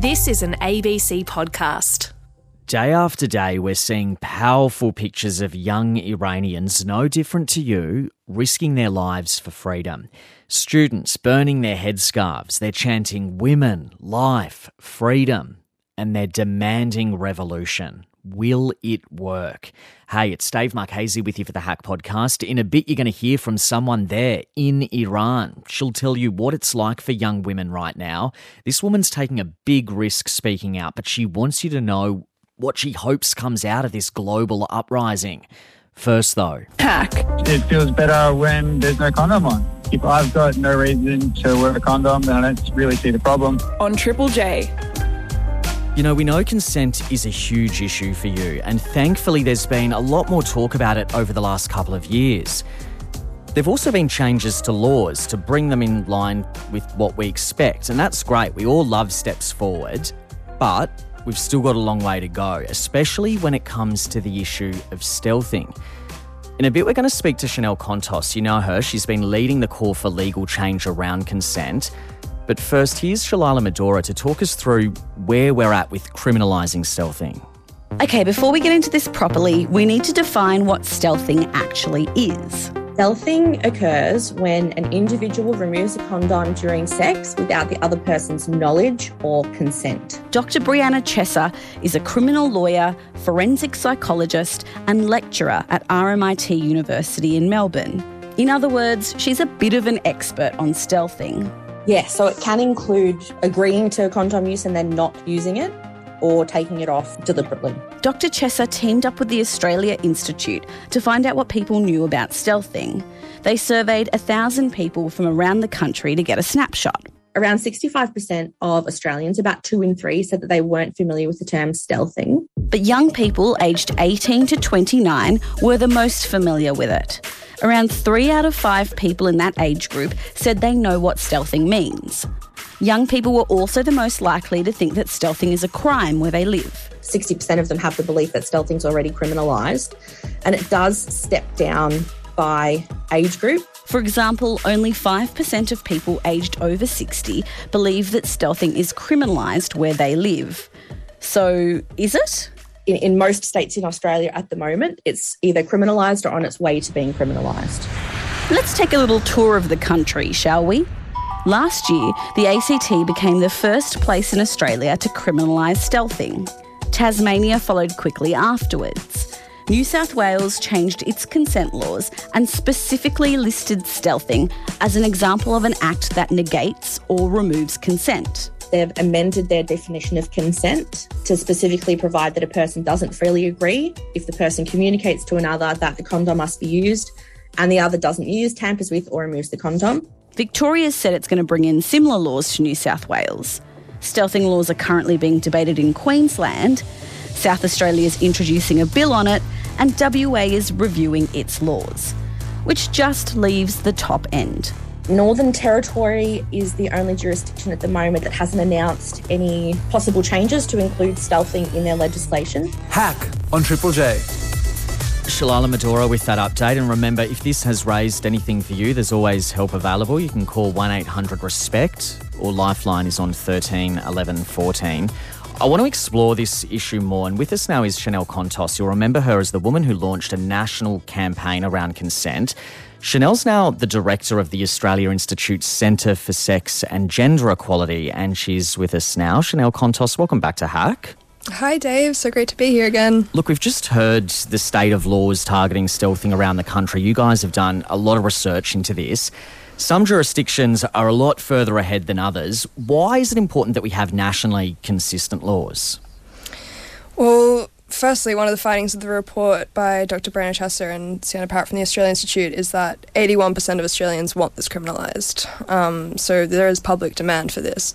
This is an ABC podcast. Day after day, we're seeing powerful pictures of young Iranians, no different to you, risking their lives for freedom. Students burning their headscarves, they're chanting women, life, freedom, and they're demanding revolution. Will it work? Hey, it's Dave Marchese with you for the Hack Podcast. In a bit, you're going to hear from someone there in Iran. She'll tell you what it's like for young women right now. This woman's taking a big risk speaking out, but she wants you to know what she hopes comes out of this global uprising. First, though, Hack. It feels better when there's no condom on. If I've got no reason to wear a condom, then I don't really see the problem. On Triple J. You know, we know consent is a huge issue for you, and thankfully, there's been a lot more talk about it over the last couple of years. There have also been changes to laws to bring them in line with what we expect, and that's great. We all love steps forward, but we've still got a long way to go, especially when it comes to the issue of stealthing. In a bit, we're going to speak to Chanel Contos. You know her, she's been leading the call for legal change around consent. But first, here's Shalailah Medhora to talk us through where we're at with criminalising stealthing. Okay, before we get into this properly, we need to define what stealthing actually is. Stealthing occurs when an individual removes a condom during sex without the other person's knowledge or consent. Dr. Brianna Chesser is a criminal lawyer, forensic psychologist, and lecturer at RMIT University in Melbourne. In other words, she's a bit of an expert on stealthing. Yeah, so it can include agreeing to condom use and then not using it or taking it off deliberately. Dr. Chesser teamed up with the Australia Institute to find out what people knew about stealthing. They surveyed a thousand people from around the country to get a snapshot. Around 65% of Australians, about two in three, said that they weren't familiar with the term stealthing. But young people aged 18 to 29 were the most familiar with it. Around three out of five people in that age group said they know what stealthing means. Young people were also the most likely to think that stealthing is a crime where they live. 60% of them have the belief that stealthing is already criminalised, and it does step down by age group. For example, only 5% of people aged over 60 believe that stealthing is criminalised where they live. So, is it? In, in most states in Australia at the moment, it's either criminalised or on its way to being criminalised. Let's take a little tour of the country, shall we? Last year, the ACT became the first place in Australia to criminalise stealthing. Tasmania followed quickly afterwards. New South Wales changed its consent laws and specifically listed stealthing as an example of an act that negates or removes consent. They've amended their definition of consent to specifically provide that a person doesn't freely agree if the person communicates to another that the condom must be used and the other doesn't use, tampers with, or removes the condom. Victoria's said it's going to bring in similar laws to New South Wales. Stealthing laws are currently being debated in Queensland. South Australia is introducing a bill on it, and WA is reviewing its laws, which just leaves the top end. Northern Territory is the only jurisdiction at the moment that hasn't announced any possible changes to include stealthing in their legislation. Hack on Triple J. Shalailah Medhora with that update. And remember, if this has raised anything for you, there's always help available. You can call 1 800 RESPECT or Lifeline is on 13 11 14. I want to explore this issue more, and with us now is Chanel Contos. You'll remember her as the woman who launched a national campaign around consent. Chanel's now the director of the Australia Institute's Centre for Sex and Gender Equality, and she's with us now. Chanel Contos, welcome back to Hack. Hi, Dave. So great to be here again. Look, we've just heard the state of laws targeting stealthing around the country. You guys have done a lot of research into this. Some jurisdictions are a lot further ahead than others. Why is it important that we have nationally consistent laws? Well, firstly, one of the findings of the report by Dr. Brianna Chesser and Sienna Parrott from the Australian Institute is that 81% of Australians want this criminalised. Um, so there is public demand for this.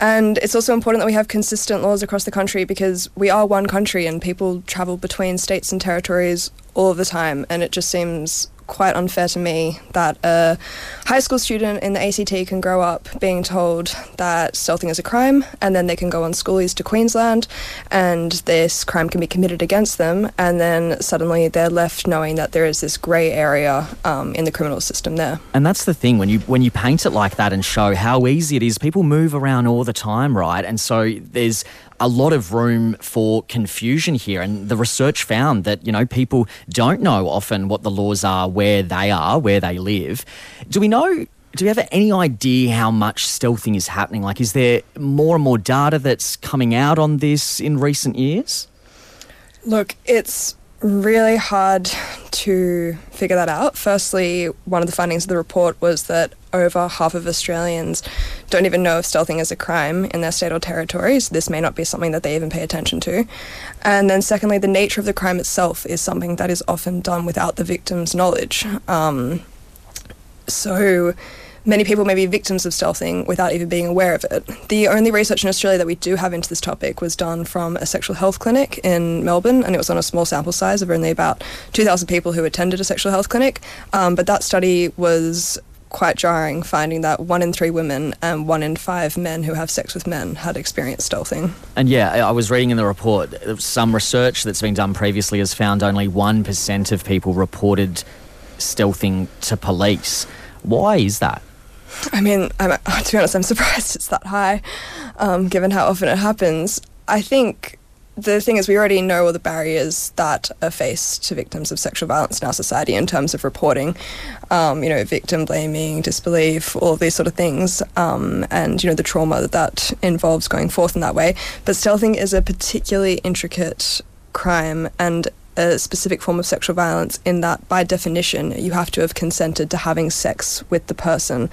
And it's also important that we have consistent laws across the country because we are one country and people travel between states and territories all the time. And it just seems quite unfair to me that a high school student in the ACT can grow up being told that stealthing is a crime, and then they can go on schoolies to Queensland, and this crime can be committed against them, and then suddenly they're left knowing that there is this grey area um, in the criminal system there. And that's the thing when you when you paint it like that and show how easy it is. People move around all the time, right? And so there's a lot of room for confusion here. And the research found that, you know, people don't know often what the laws are where they are, where they live. Do we know? Do we have any idea how much stealthing is happening? Like, is there more and more data that's coming out on this in recent years? Look, it's really hard to figure that out. Firstly, one of the findings of the report was that over half of Australians don't even know if stealthing is a crime in their state or territory, so this may not be something that they even pay attention to. And then, secondly, the nature of the crime itself is something that is often done without the victim's knowledge. Um, so, many people may be victims of stealthing without even being aware of it. The only research in Australia that we do have into this topic was done from a sexual health clinic in Melbourne, and it was on a small sample size of only about 2,000 people who attended a sexual health clinic. Um, but that study was quite jarring, finding that one in three women and one in five men who have sex with men had experienced stealthing. And yeah, I was reading in the report some research that's been done previously has found only 1% of people reported stealthing to police. Why is that? I mean, I'm, to be honest, I'm surprised it's that high, um, given how often it happens. I think the thing is, we already know all the barriers that are faced to victims of sexual violence in our society in terms of reporting, um, you know, victim blaming, disbelief, all these sort of things, um, and, you know, the trauma that that involves going forth in that way. But stealthing is a particularly intricate crime and a specific form of sexual violence in that by definition you have to have consented to having sex with the person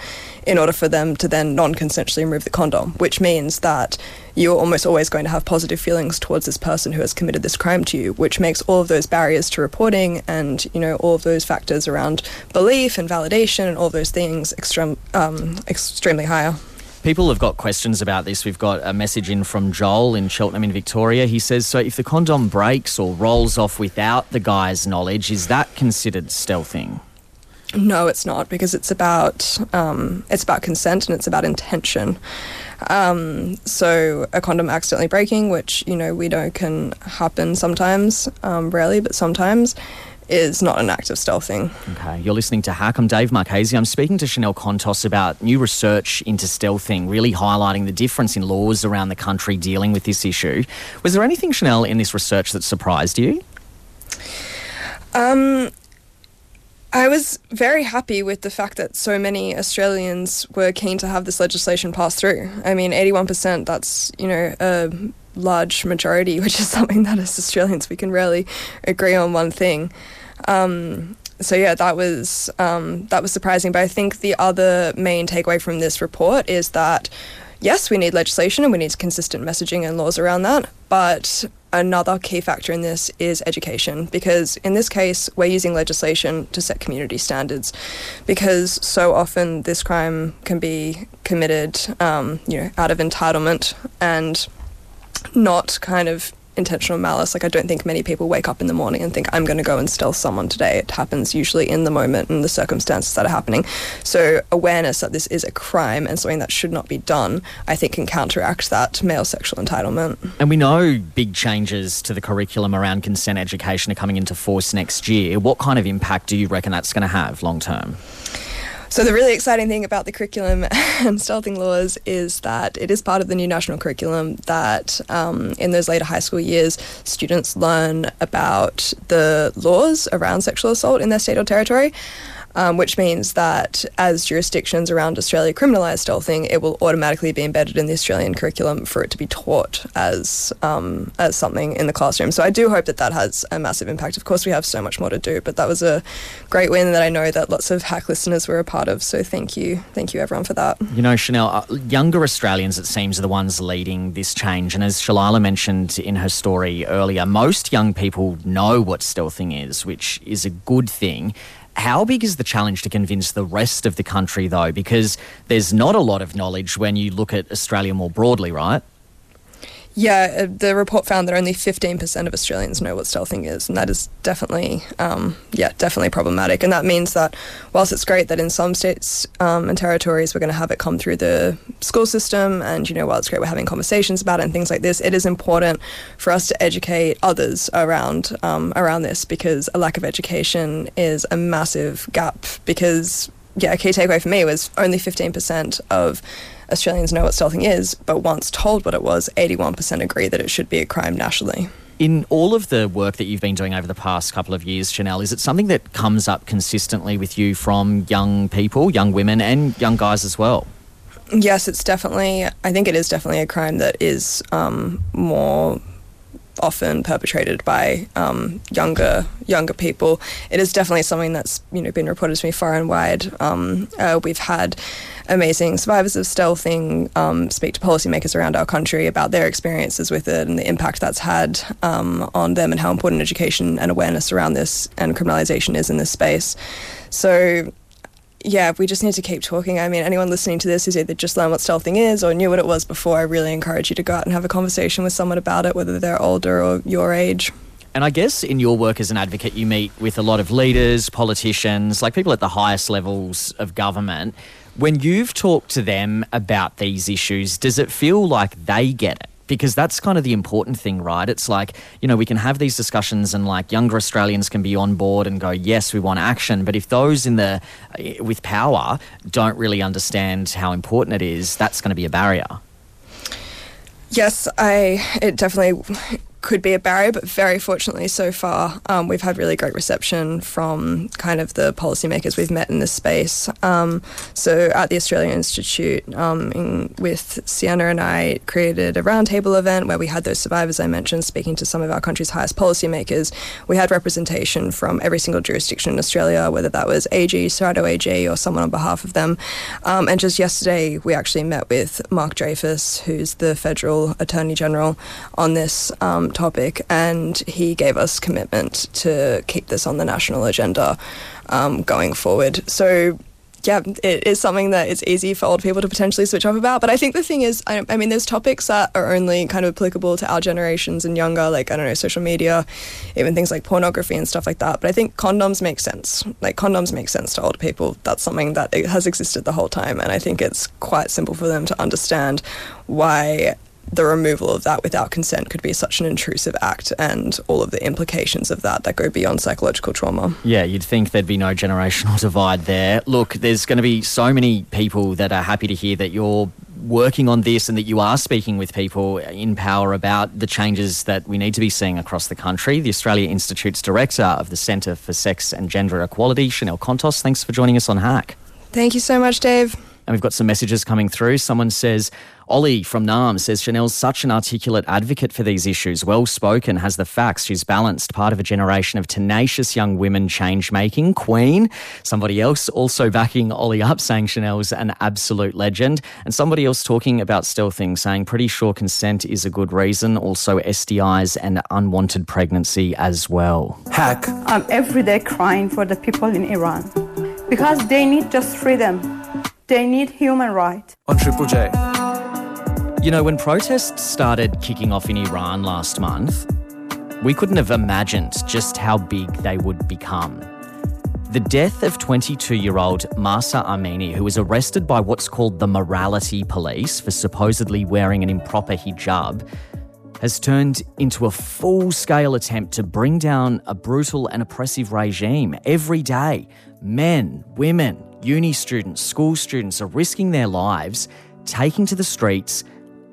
in order for them to then non-consensually remove the condom which means that you're almost always going to have positive feelings towards this person who has committed this crime to you which makes all of those barriers to reporting and you know all of those factors around belief and validation and all those things extreme, um, extremely higher People have got questions about this. We've got a message in from Joel in Cheltenham in Victoria. He says, So if the condom breaks or rolls off without the guy's knowledge, is that considered stealthing? No, it's not because it's about um, it's about consent and it's about intention. Um, so a condom accidentally breaking, which you know we know can happen sometimes, um, rarely, but sometimes, is not an act of stealthing. Okay, you're listening to Hack. I'm Dave Marchese. I'm speaking to Chanel Contos about new research into stealthing, really highlighting the difference in laws around the country dealing with this issue. Was there anything, Chanel, in this research that surprised you? Um, I was very happy with the fact that so many Australians were keen to have this legislation pass through. I mean, 81%, that's, you know, a large majority, which is something that as Australians we can rarely agree on one thing. Um, so yeah, that was um, that was surprising. But I think the other main takeaway from this report is that yes, we need legislation and we need consistent messaging and laws around that. But another key factor in this is education, because in this case, we're using legislation to set community standards. Because so often this crime can be committed, um, you know, out of entitlement and not kind of intentional malice. Like, I don't think many people wake up in the morning and think, I'm going to go and steal someone today. It happens usually in the moment and the circumstances that are happening. So, awareness that this is a crime and something that should not be done, I think, can counteract that male sexual entitlement. And we know big changes to the curriculum around consent education are coming into force next year. What kind of impact do you reckon that's going to have long term? So the really exciting thing about the curriculum and stealthing laws is that it is part of the new national curriculum that um, in those later high school years, students learn about the laws around sexual assault in their state or territory um, which means that as jurisdictions around Australia criminalise stealthing, it will automatically be embedded in the Australian curriculum for it to be taught as um, as something in the classroom. So I do hope that that has a massive impact. Of course, we have so much more to do, but that was a great win that I know that lots of hack listeners were a part of. So thank you, thank you everyone for that. You know, Chanel, uh, younger Australians, it seems, are the ones leading this change. And as Shalailah mentioned in her story earlier, most young people know what stealthing is, which is a good thing. How big is the challenge to convince the rest of the country, though? Because there's not a lot of knowledge when you look at Australia more broadly, right? Yeah, uh, the report found that only 15% of Australians know what stealthing is, and that is definitely, um, yeah, definitely problematic. And that means that whilst it's great that in some states um, and territories we're going to have it come through the school system, and you know, while it's great we're having conversations about it and things like this, it is important for us to educate others around um, around this because a lack of education is a massive gap. Because yeah, a key takeaway for me was only 15% of Australians know what stealthing is, but once told what it was, 81% agree that it should be a crime nationally. In all of the work that you've been doing over the past couple of years, Chanel, is it something that comes up consistently with you from young people, young women, and young guys as well? Yes, it's definitely, I think it is definitely a crime that is um, more often perpetrated by um, younger younger people. It is definitely something that's you know been reported to me far and wide. Um, uh, we've had amazing survivors of stealthing um, speak to policymakers around our country about their experiences with it and the impact that's had um, on them and how important education and awareness around this and criminalisation is in this space. So yeah, we just need to keep talking. I mean, anyone listening to this who's either just learned what stealthing is or knew what it was before, I really encourage you to go out and have a conversation with someone about it, whether they're older or your age. And I guess in your work as an advocate, you meet with a lot of leaders, politicians, like people at the highest levels of government. When you've talked to them about these issues, does it feel like they get it? Because that's kind of the important thing, right? It's like, you know, we can have these discussions and like younger Australians can be on board and go, yes, we want action. But if those in the, uh, with power don't really understand how important it is, that's going to be a barrier. Yes, I, it definitely could be a barrier, but very fortunately so far, um, we've had really great reception from kind of the policymakers we've met in this space. Um, so at the Australian Institute, um, in, with Sienna and I created a roundtable event where we had those survivors I mentioned speaking to some of our country's highest policymakers. We had representation from every single jurisdiction in Australia, whether that was AG, Cerrato AG, or someone on behalf of them. Um, and just yesterday, we actually met with Mark Dreyfus, who's the federal attorney general, on this topic, and he gave us commitment to keep this on the national agenda um, going forward. So yeah, it is something that it's easy for old people to potentially switch off about. But I think the thing is, I, I, mean, there's topics that are only kind of applicable to our generations and younger, like, I don't know, social media, even things like pornography and stuff like that. But I think condoms make sense. Like, condoms make sense to old people. That's something that has existed the whole time. And I think it's quite simple for them to understand why the removal of that without consent could be such an intrusive act and all of the implications of that that go beyond psychological trauma. Yeah, you'd think there'd be no generational divide there. Look, there's going to be so many people that are happy to hear that you're working on this and that you are speaking with people in power about the changes that we need to be seeing across the country. The Australia Institute's director of the Centre for Sex and Gender Equality, Chanel Contos, thanks for joining us on Hack. Thank you so much, Dave. And we've got some messages coming through. Someone says, Ollie from NAM says Chanel's such an articulate advocate for these issues, well spoken, has the facts. She's balanced, part of a generation of tenacious young women change making. Queen, somebody else also backing Ollie up, saying Chanel's an absolute legend. And somebody else talking about stealthing, saying pretty sure consent is a good reason. Also, STIs and unwanted pregnancy as well. Hack. I'm every day crying for the people in Iran because they need just freedom. They need human rights. On Triple J. You know, when protests started kicking off in Iran last month, we couldn't have imagined just how big they would become. The death of 22 year old Mahsa Amini, who was arrested by what's called the morality police for supposedly wearing an improper hijab, has turned into a full scale attempt to bring down a brutal and oppressive regime. Every day, men, women, uni students, school students are risking their lives, taking to the streets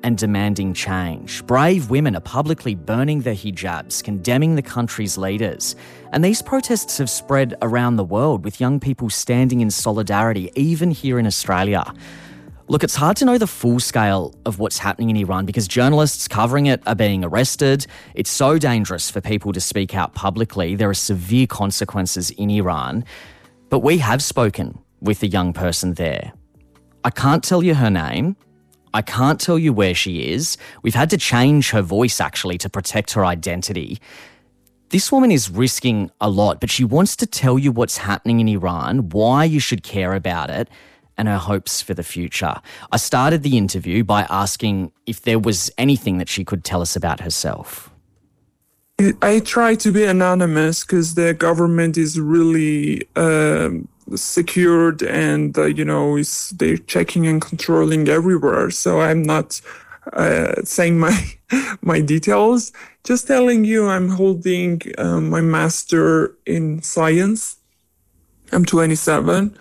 and demanding change. Brave women are publicly burning their hijabs, condemning the country's leaders. And these protests have spread around the world with young people standing in solidarity, even here in Australia. Look, it's hard to know the full scale of what's happening in Iran because journalists covering it are being arrested. It's so dangerous for people to speak out publicly. There are severe consequences in Iran. But we have spoken with the young person there. I can't tell you her name I can't tell you where she is. We've had to change her voice actually to protect her identity. This woman is risking a lot, but she wants to tell you what's happening in Iran, why you should care about it, and her hopes for the future. I started the interview by asking if there was anything that she could tell us about herself. I try to be anonymous because the government is really uh, secured and, uh, you know, they're checking and controlling everywhere. So I'm not uh, saying my my details. Just telling you, I'm holding uh, my master in science. I'm 27.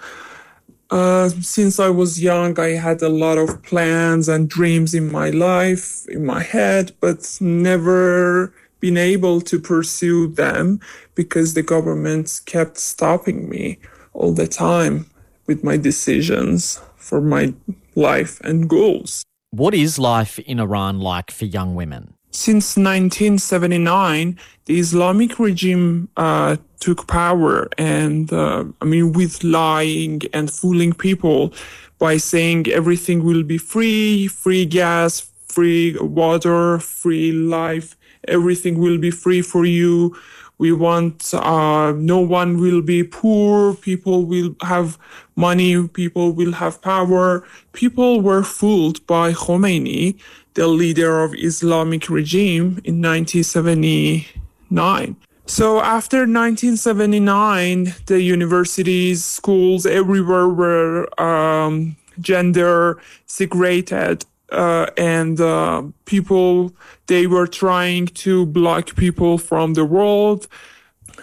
Uh, since I was young, I had a lot of plans and dreams in my life, in my head, but never been able to pursue them because the government kept stopping me all the time with my decisions for my life and goals. What is life in Iran like for young women? Since 1979, the Islamic regime uh, took power, and uh, I mean, with lying and fooling people by saying everything will be free, free gas, free water, free life, everything will be free for you. We want uh, no one will be poor. People will have money. People will have power. People were fooled by Khomeini, the leader of Islamic regime in 1979. So after 1979, the universities, schools everywhere were um, gender segregated uh, and uh, people they were trying to block people from the world.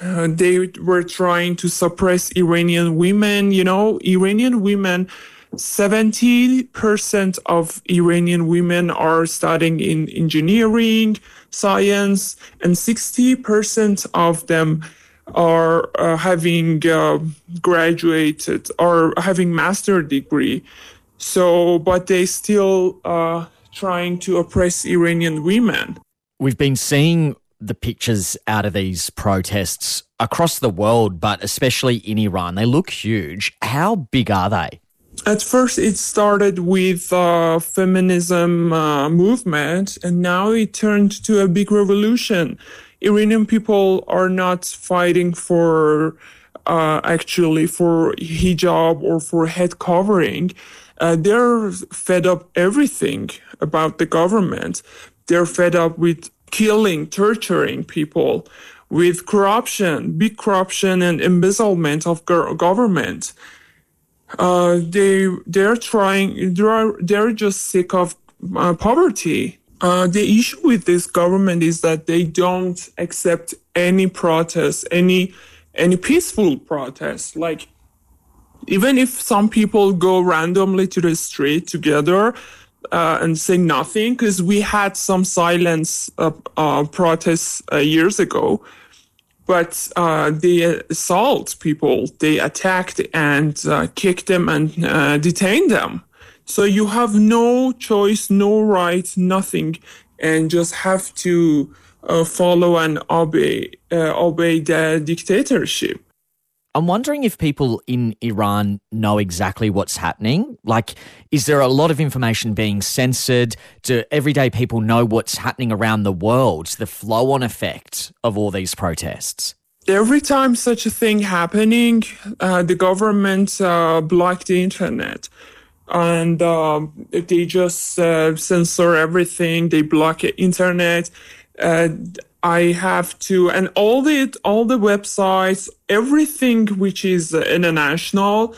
Uh, they were trying to suppress iranian women you know? Iranian women 70% of iranian women are studying in engineering science and 60% of them are uh, having uh, graduated or having master degree so, but they still uh, trying to oppress Iranian women. We've been seeing the pictures out of these protests across the world, but especially in Iran. They look huge. How big are they? At first, it started with uh, feminism uh, movement, and now it turned to a big revolution. Iranian people are not fighting for uh, actually for hijab or for head covering uh, they're fed up everything about the government. They're fed up with killing, torturing people, with corruption, big corruption and embezzlement of government. Uh, they they're trying. They're they're just sick of uh, poverty. Uh, the issue with this government is that they don't accept any protest, any any peaceful protest. Like even if some people go randomly to the street together uh, and say nothing, because we had some silence uh, uh, protests uh, years ago, but uh, they assault people, they attacked and uh, kicked them and detained them. So you have no choice, no right, nothing, and just have to follow and obey obey the dictatorship. I'm wondering if people in Iran know exactly what's happening. Like, is there a lot of information being censored? Do everyday people know what's happening around the world? The flow on effect of all these protests? Every time such a thing happening, uh, the government uh, block the internet and uh, they just uh, censor everything. They block internet. I have to, and all the all the websites, everything which is international,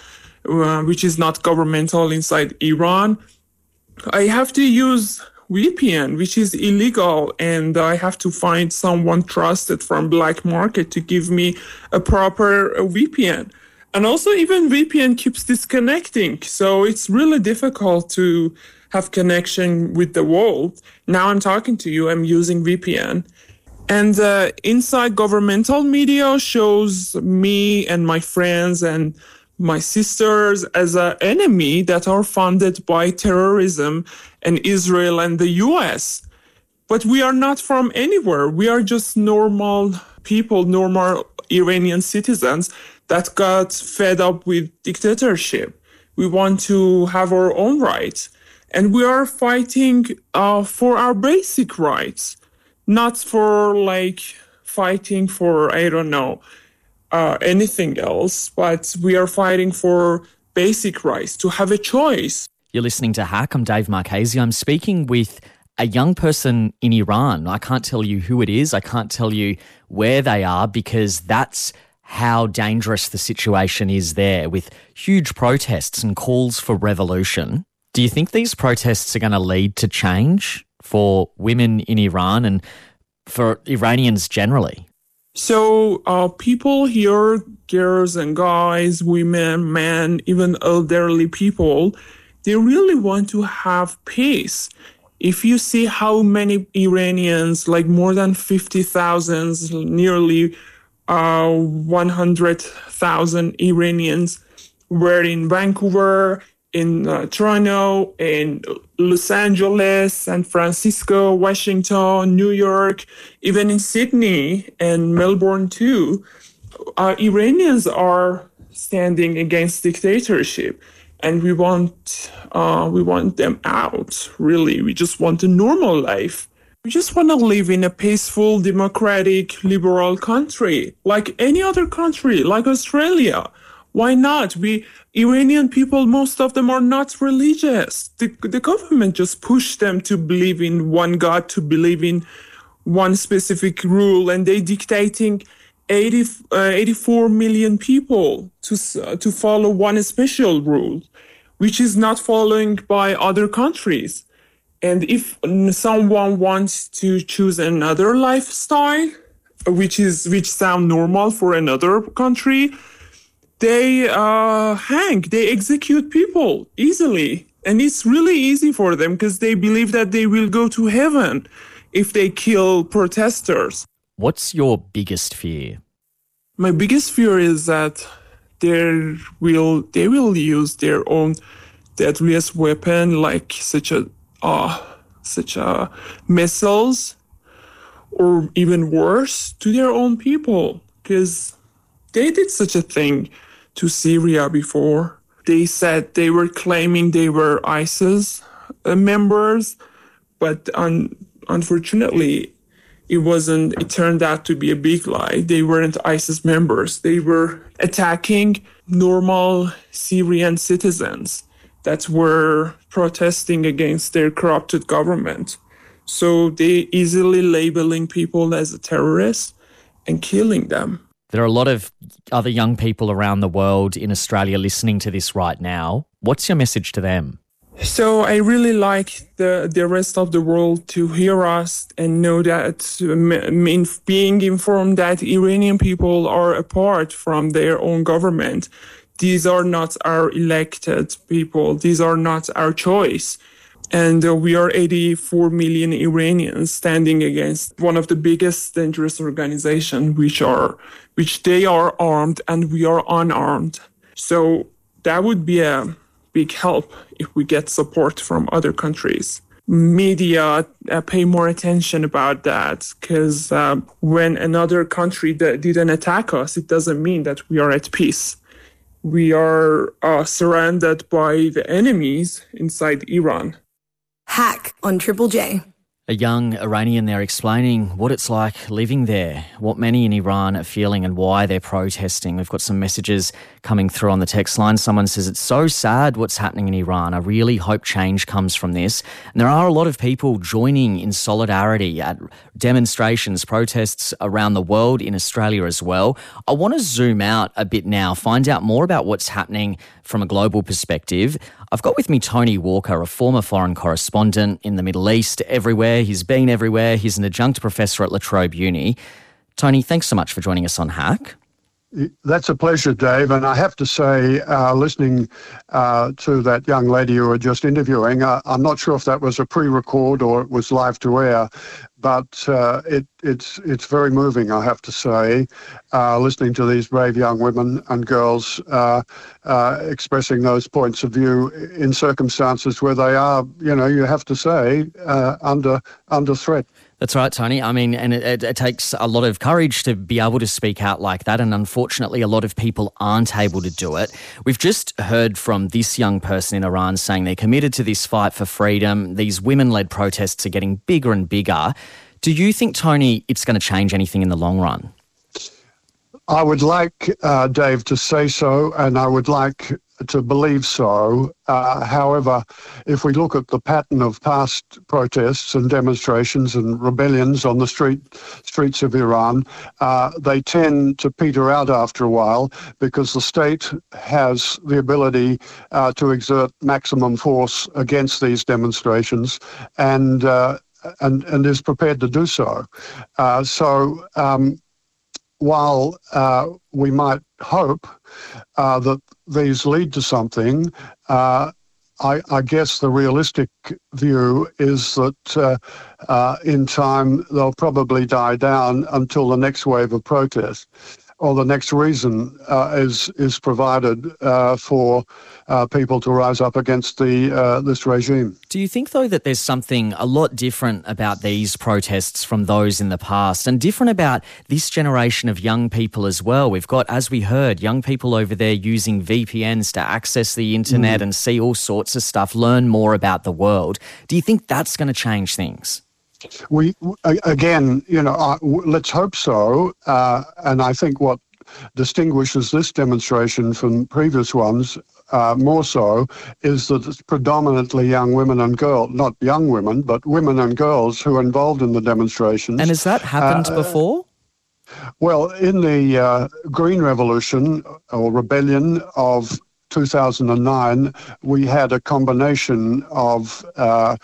uh, which is not governmental inside Iran, I have to use VPN, which is illegal, and I have to find someone trusted from black market to give me a proper VPN. And also, even VPN keeps disconnecting, so it's really difficult to have connection with the world. Now I'm talking to you, I'm using VPN and inside governmental media shows me and my friends and my sisters as an enemy that are funded by terrorism and Israel and the US. But we are not from anywhere. We are just normal people, normal Iranian citizens that got fed up with dictatorship. We want to have our own rights. And we are fighting uh, for our basic rights not for like fighting for I don't know uh, anything else, but we are fighting for basic rights, to have a choice. You're listening to Hack. I'm Dave Marchese. I'm speaking with a young person in Iran. I can't tell you who it is. I can't tell you where they are because that's how dangerous the situation is there with huge protests and calls for revolution. Do you think these protests are going to lead to change for women in Iran and for Iranians generally? So, uh, people here, girls and guys, women, men, even elderly people, they really want to have peace. If you see how many Iranians, like more than 50,000, nearly uh, 100,000 Iranians, were in Vancouver, in uh, Toronto, in Los Angeles, San Francisco, Washington, New York, even in Sydney and Melbourne too. Uh, Iranians are standing against dictatorship, and we want uh, we want them out. Really, we just want a normal life. We just want to live in a peaceful, democratic, liberal country, like any other country, like Australia. Why not? We Iranian people, most of them are not religious. The, the government just pushed them to believe in one God, to believe in one specific rule, and they dictating 80, uh, 84 million people to, uh, to follow one special rule, which is not following by other countries. And if someone wants to choose another lifestyle, which is which sound normal for another country, they uh, hang, they execute people easily. And it's really easy for them because they believe that they will go to heaven if they kill protesters. What's your biggest fear? My biggest fear is that they will they will use their own deadliest weapon like such a uh, such a missiles or even worse to their own people because they did such a thing to Syria before. They said they were claiming they were ISIS uh, members, but un- unfortunately, it wasn't. It turned out to be a big lie. They weren't ISIS members. They were attacking normal Syrian citizens that were protesting against their corrupted government. So they easily labeling people as a terrorist and killing them. There are a lot of other young people around the world in Australia listening to this right now. What's your message to them? So I really like the the rest of the world to hear us and know that mean, being informed that Iranian people are apart from their own government. These are not our elected people. These are not our choice and uh, we are 84 million Iranians standing against one of the biggest dangerous organizations, which are which they are armed and we are unarmed. So that would be a big help if we get support from other countries. Media uh, pay more attention about that because uh, when another country that didn't attack us, it doesn't mean that we are at peace. We are uh, surrounded by the enemies inside Iran Hack on Triple J. A young Iranian there explaining what it's like living there, what many in Iran are feeling, and why they're protesting. We've got some messages coming through on the text line. Someone says, It's so sad what's happening in Iran. I really hope change comes from this. And there are a lot of people joining in solidarity at demonstrations, protests around the world, in Australia as well. I want to zoom out a bit now, find out more about what's happening from a global perspective. I've got with me Tony Walker, a former foreign correspondent in the Middle East, everywhere. He's been everywhere. He's an adjunct professor at La Trobe Uni. Tony, thanks so much for joining us on Hack. That's a pleasure, Dave. And I have to say, uh, listening uh, to that young lady you were just interviewing, uh, I'm not sure if that was a pre-record or it was live to air, but uh, it, it's it's very moving, I have to say, uh, listening to these brave young women and girls uh, expressing those points of view in circumstances where they are, you know, you have to say, under under threat. That's right, Tony. I mean, and it, it, it, takes a lot of courage to be able to speak out like that. And unfortunately, a lot of people aren't able to do it. We've just heard from this young person in Iran saying they're committed to this fight for freedom. These women led protests are getting bigger and bigger. Do you think, Tony, it's going to change anything in the long run? I would like uh, Dave to say so, and I would like to believe so. Uh, however, if we look at the pattern of past protests and demonstrations and rebellions on the street streets of Iran, uh, they tend to peter out after a while because the state has the ability uh, to exert maximum force against these demonstrations and uh, and and is prepared to do so. Uh, so. Um, while uh, we might hope uh, that these lead to something, uh, I, I, guess the realistic view is that uh, uh, in time they'll probably die down until the next wave of protest or the next reason uh, is is provided uh, for uh, people to rise up against the uh, this regime. Do you think though that there's something a lot different about these protests from those in the past, and different about this generation of young people as well? We've got, as we heard, young people over there using VPNs to access the internet mm. and see all sorts of stuff, learn more about the world. Do you think that's going to change things? We again, you know, uh, let's hope so. Uh, and I think what distinguishes this demonstration from previous ones uh, more so is that it's predominantly young women and girls, not young women, but women and girls who are involved in the demonstrations. And has that happened uh, before? Well, in the uh, Green Revolution or rebellion of 2009, we had a combination of uh,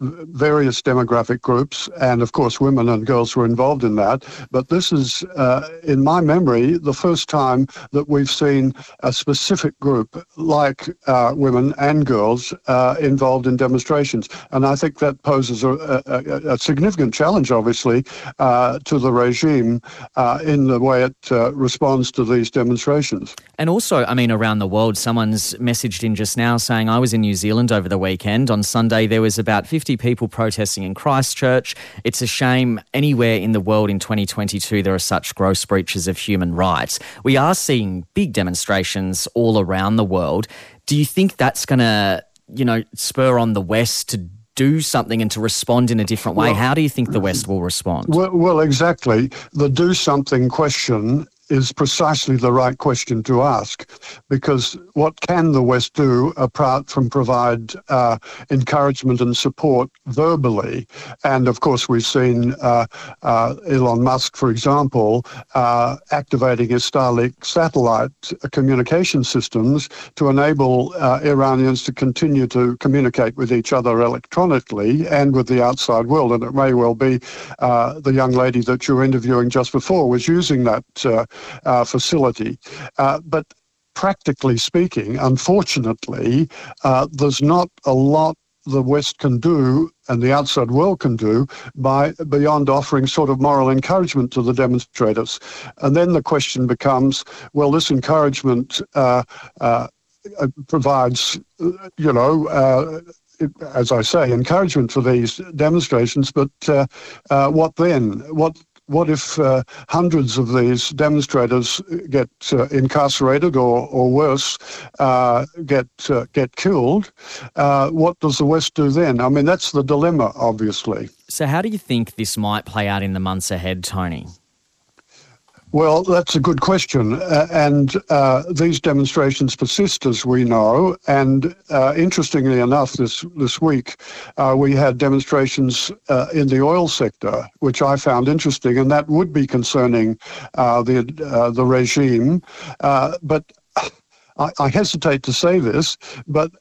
various demographic groups, and of course, women and girls were involved in that. But this is, uh, in my memory, the first time that we've seen a specific group like uh, women and girls uh, involved in demonstrations. And I think that poses a, a, a significant challenge, obviously, uh, to the regime uh, in the way it uh, responds to these demonstrations. And also, I mean, around the world, someone's messaged in just now saying, I was in New Zealand over the weekend. On Sunday, there was about 50 50 people protesting in Christchurch. It's a shame anywhere in the world in 2022 there are such gross breaches of human rights. We are seeing big demonstrations all around the world. Do you think that's going to, you know, spur on the West to do something and to respond in a different way. Well, How do you think the West will respond? Well, well, exactly. The do something question is precisely the right question to ask because what can the West do apart from provide uh, encouragement and support verbally? And of course, we've seen uh, uh, Elon Musk, for example, uh, activating his Starlink satellite communication systems to enable uh, Iranians to continue to communicate with each other electronically and with the outside world. And it may well be uh, the young lady that you were interviewing just before was using that uh, facility. Uh, but practically speaking, unfortunately, uh, there's not a lot the West can do and the outside world can do by beyond offering sort of moral encouragement to the demonstrators. And then the question becomes, well, this encouragement uh, uh, provides, you know. Uh, as I say, encouragement for these demonstrations, but what then? What what if uh, hundreds of these demonstrators get uh, incarcerated or, or worse, uh, get uh, get killed? Uh, what does the West do then? I mean, that's the dilemma, obviously. So, how do you think this might play out in the months ahead, Tony? Well, that's a good question. Uh, and uh, these demonstrations persist, as we know. And uh, interestingly enough, this, this week, uh, we had demonstrations uh, in the oil sector, which I found interesting, and that would be concerning uh, the, the regime. but I, I hesitate to say this, but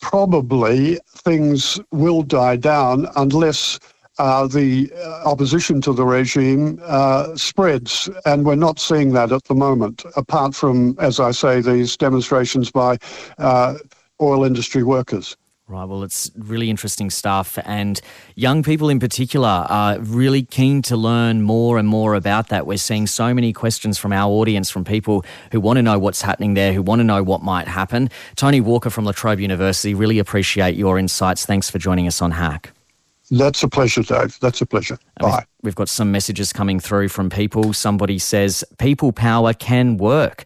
probably things will die down unless uh, the uh, opposition to the regime uh, spreads, and we're not seeing that at the moment, apart from, as I say, these demonstrations by uh, oil industry workers. Right, well, it's really interesting stuff. And young people in particular are really keen to learn more and more about that. We're seeing so many questions from our audience, from people who want to know what's happening there, who want to know what might happen. Tony Walker from La Trobe University, really appreciate your insights. Thanks for joining us on Hack. That's a pleasure, Dave. That's a pleasure. Bye. We've got some messages coming through from people. Somebody says, People power can work.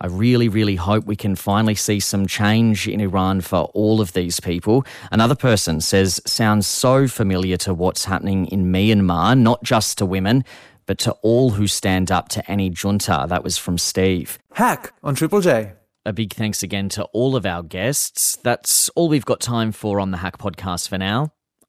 I really, really hope we can finally see some change in Iran for all of these people. Another person says, Sounds so familiar to what's happening in Myanmar, not just to women, but to all who stand up to any junta. That was from Steve. Hack on Triple J. A big thanks again to all of our guests. That's all we've got time for on the Hack podcast for now.